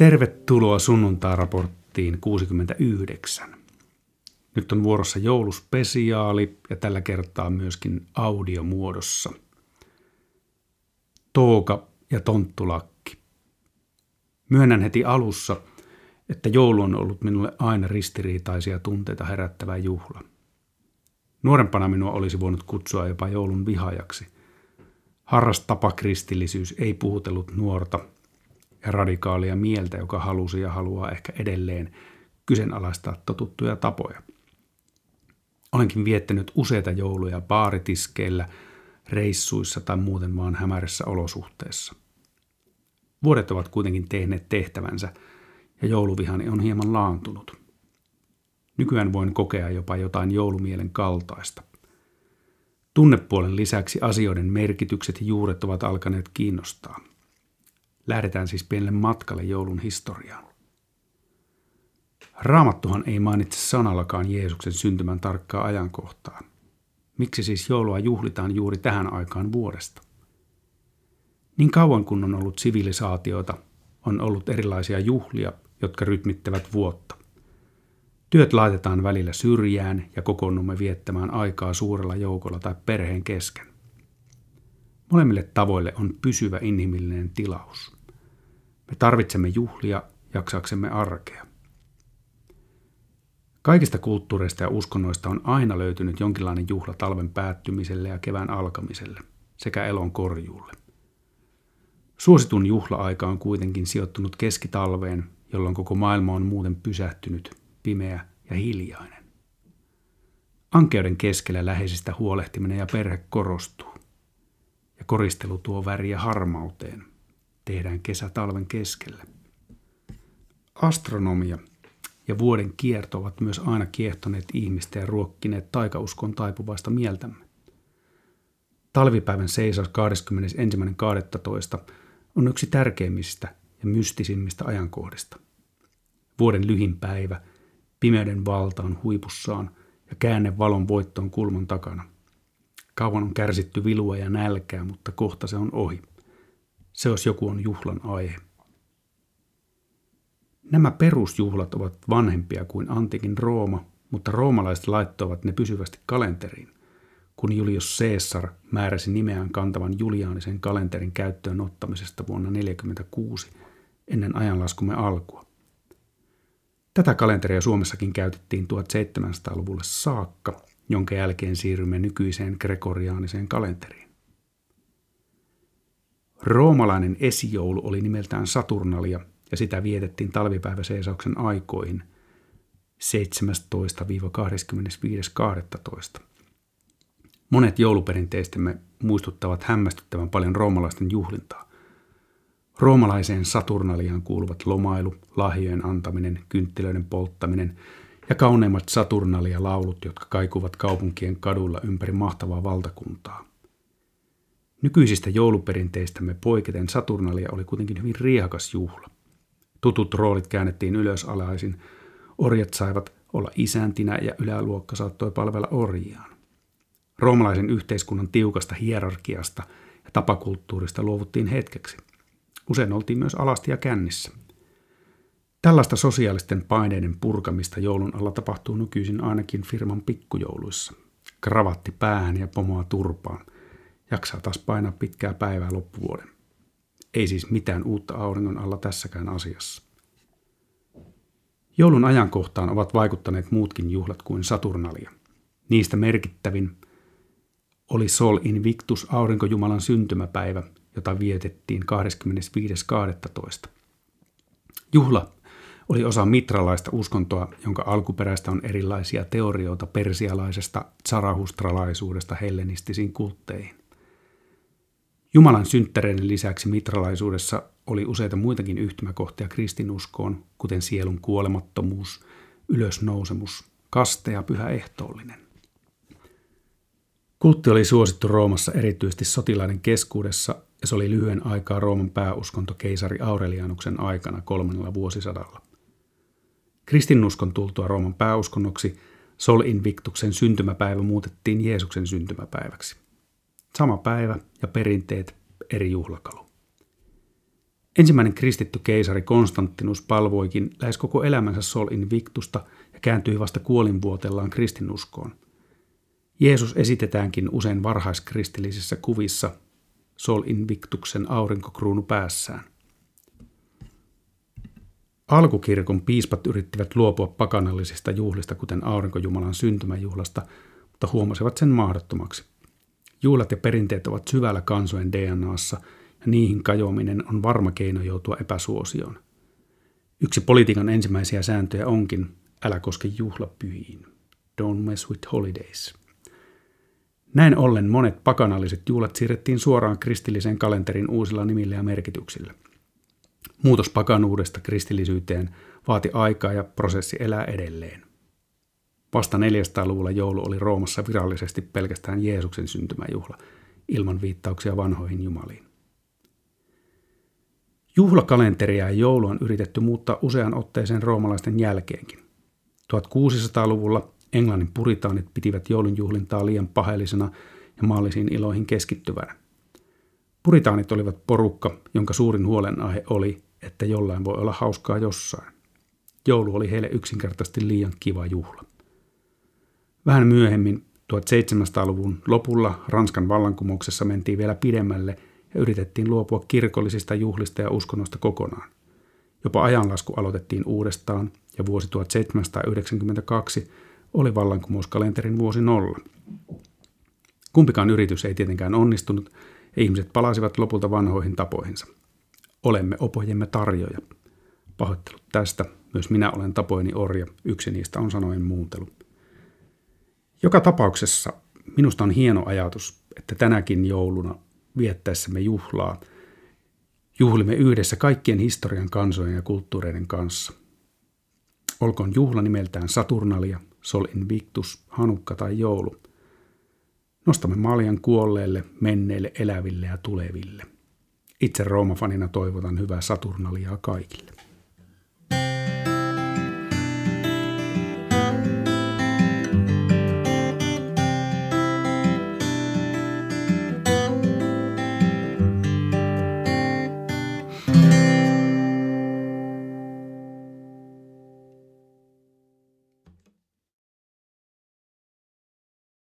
Tervetuloa sunnuntaaraporttiin 69. Nyt on vuorossa jouluspesiaali ja tällä kertaa myöskin audiomuodossa. Tooka ja tonttulakki. Myönnän heti alussa, että joulu on ollut minulle aina ristiriitaisia tunteita herättävä juhla. Nuorempana minua olisi voinut kutsua jopa joulun vihajaksi. Harras tapakristillisyys ei puhutellut nuorta ja radikaalia mieltä, joka halusi ja haluaa ehkä edelleen kyseenalaistaa totuttuja tapoja. Olenkin viettänyt useita jouluja baaritiskeillä, reissuissa tai muuten vaan hämärissä olosuhteissa. Vuodet ovat kuitenkin tehneet tehtävänsä ja jouluvihani on hieman laantunut. Nykyään voin kokea jopa jotain joulumielen kaltaista. Tunnepuolen lisäksi asioiden merkitykset ja juuret ovat alkaneet kiinnostaa. Lähdetään siis pienelle matkalle joulun historiaan. Raamattuhan ei mainitse sanallakaan Jeesuksen syntymän tarkkaa ajankohtaa. Miksi siis joulua juhlitaan juuri tähän aikaan vuodesta? Niin kauan kun on ollut sivilisaatioita, on ollut erilaisia juhlia, jotka rytmittävät vuotta. Työt laitetaan välillä syrjään ja kokoonnumme viettämään aikaa suurella joukolla tai perheen kesken. Molemmille tavoille on pysyvä inhimillinen tilaus. Me tarvitsemme juhlia jaksaksemme arkea. Kaikista kulttuureista ja uskonnoista on aina löytynyt jonkinlainen juhla talven päättymiselle ja kevään alkamiselle sekä elon korjuulle. Suositun juhla-aika on kuitenkin sijoittunut keskitalveen, jolloin koko maailma on muuten pysähtynyt, pimeä ja hiljainen. Ankeuden keskellä läheisistä huolehtiminen ja perhe korostuu. Ja koristelu tuo väriä harmauteen. Tehdään kesä talven keskellä. Astronomia ja vuoden kierto ovat myös aina kiehtoneet ihmistä ja ruokkineet taikauskon taipuvasta mieltämme. Talvipäivän seisaus 21.12. on yksi tärkeimmistä ja mystisimmistä ajankohdista. Vuoden lyhin päivä, pimeyden valta on huipussaan ja käänne valon voittoon kulman takana. Kauan on kärsitty vilua ja nälkää, mutta kohta se on ohi. Se jos joku on juhlan aihe. Nämä perusjuhlat ovat vanhempia kuin antiikin Rooma, mutta roomalaiset laittoivat ne pysyvästi kalenteriin, kun Julius Caesar määräsi nimeään kantavan juliaanisen kalenterin käyttöön ottamisesta vuonna 1946 ennen ajanlaskumme alkua. Tätä kalenteria Suomessakin käytettiin 1700-luvulle saakka, jonka jälkeen siirrymme nykyiseen gregoriaaniseen kalenteriin. Roomalainen esijoulu oli nimeltään Saturnalia ja sitä vietettiin talvipäiväseisauksen aikoihin 17-25.12. Monet jouluperinteistemme muistuttavat hämmästyttävän paljon roomalaisten juhlintaa. Roomalaiseen Saturnaliaan kuuluvat lomailu, lahjojen antaminen, kynttilöiden polttaminen ja kauneimmat Saturnalia-laulut, jotka kaikuvat kaupunkien kadulla ympäri mahtavaa valtakuntaa. Nykyisistä jouluperinteistämme poiketen Saturnalia oli kuitenkin hyvin riehakas juhla. Tutut roolit käännettiin ylösalaisin, orjat saivat olla isäntinä ja yläluokka saattoi palvella orjiaan. Roomalaisen yhteiskunnan tiukasta hierarkiasta ja tapakulttuurista luovuttiin hetkeksi. Usein oltiin myös alasti ja kännissä. Tällaista sosiaalisten paineiden purkamista joulun alla tapahtuu nykyisin ainakin firman pikkujouluissa. Kravatti päähän ja pomoa turpaan. Jaksaa taas painaa pitkää päivää loppuvuoden. Ei siis mitään uutta auringon alla tässäkään asiassa. Joulun ajankohtaan ovat vaikuttaneet muutkin juhlat kuin Saturnalia. Niistä merkittävin oli Sol Invictus aurinkojumalan syntymäpäivä, jota vietettiin 25.12. Juhla oli osa mitralaista uskontoa, jonka alkuperäistä on erilaisia teorioita persialaisesta tsarahustralaisuudesta hellenistisiin kultteihin. Jumalan synttäreiden lisäksi mitralaisuudessa oli useita muitakin yhtymäkohtia kristinuskoon, kuten sielun kuolemattomuus, ylösnousemus, kaste ja pyhä ehtoollinen. Kultti oli suosittu Roomassa erityisesti sotilaiden keskuudessa ja se oli lyhyen aikaa Rooman pääuskonto keisari Aurelianuksen aikana kolmannella vuosisadalla. Kristinuskon tultua Rooman pääuskonnoksi Sol Invictuksen syntymäpäivä muutettiin Jeesuksen syntymäpäiväksi – Sama päivä ja perinteet eri juhlakalu. Ensimmäinen kristitty keisari Konstantinus palvoikin lähes koko elämänsä Sol Invictusta ja kääntyi vasta kuolinvuotellaan kristinuskoon. Jeesus esitetäänkin usein varhaiskristillisissa kuvissa Sol Invictuksen aurinkokruunu päässään. Alkukirkon piispat yrittivät luopua pakanallisista juhlista, kuten aurinkojumalan syntymäjuhlasta, mutta huomasivat sen mahdottomaksi. Juhlat ja perinteet ovat syvällä kansojen DNAssa ja niihin kajoaminen on varma keino joutua epäsuosioon. Yksi politiikan ensimmäisiä sääntöjä onkin, älä koske juhlapyhiin. Don't mess with holidays. Näin ollen monet pakanalliset juhlat siirrettiin suoraan kristilliseen kalenterin uusilla nimillä ja merkityksillä. Muutos pakanuudesta kristillisyyteen vaati aikaa ja prosessi elää edelleen. Vasta 400-luvulla joulu oli Roomassa virallisesti pelkästään Jeesuksen syntymäjuhla, ilman viittauksia vanhoihin jumaliin. Juhlakalenteria ja joulu on yritetty muuttaa usean otteeseen roomalaisten jälkeenkin. 1600-luvulla Englannin puritaanit pitivät joulunjuhlintaa liian paheellisena ja maallisiin iloihin keskittyvänä. Puritaanit olivat porukka, jonka suurin huolenaihe oli, että jollain voi olla hauskaa jossain. Joulu oli heille yksinkertaisesti liian kiva juhla. Vähän myöhemmin 1700-luvun lopulla Ranskan vallankumouksessa mentiin vielä pidemmälle ja yritettiin luopua kirkollisista juhlista ja uskonnosta kokonaan. Jopa ajanlasku aloitettiin uudestaan ja vuosi 1792 oli vallankumouskalenterin vuosi nolla. Kumpikaan yritys ei tietenkään onnistunut ja ihmiset palasivat lopulta vanhoihin tapoihinsa. Olemme opojemme tarjoja. Pahoittelut tästä, myös minä olen tapojeni orja, yksi niistä on sanojen muuntelu. Joka tapauksessa minusta on hieno ajatus, että tänäkin jouluna viettäessämme juhlaa juhlimme yhdessä kaikkien historian kansojen ja kulttuureiden kanssa. Olkoon juhla nimeltään Saturnalia, Sol Invictus, Hanukka tai joulu. Nostamme maljan kuolleille, menneille, eläville ja tuleville. Itse Roomafanina toivotan hyvää Saturnaliaa kaikille.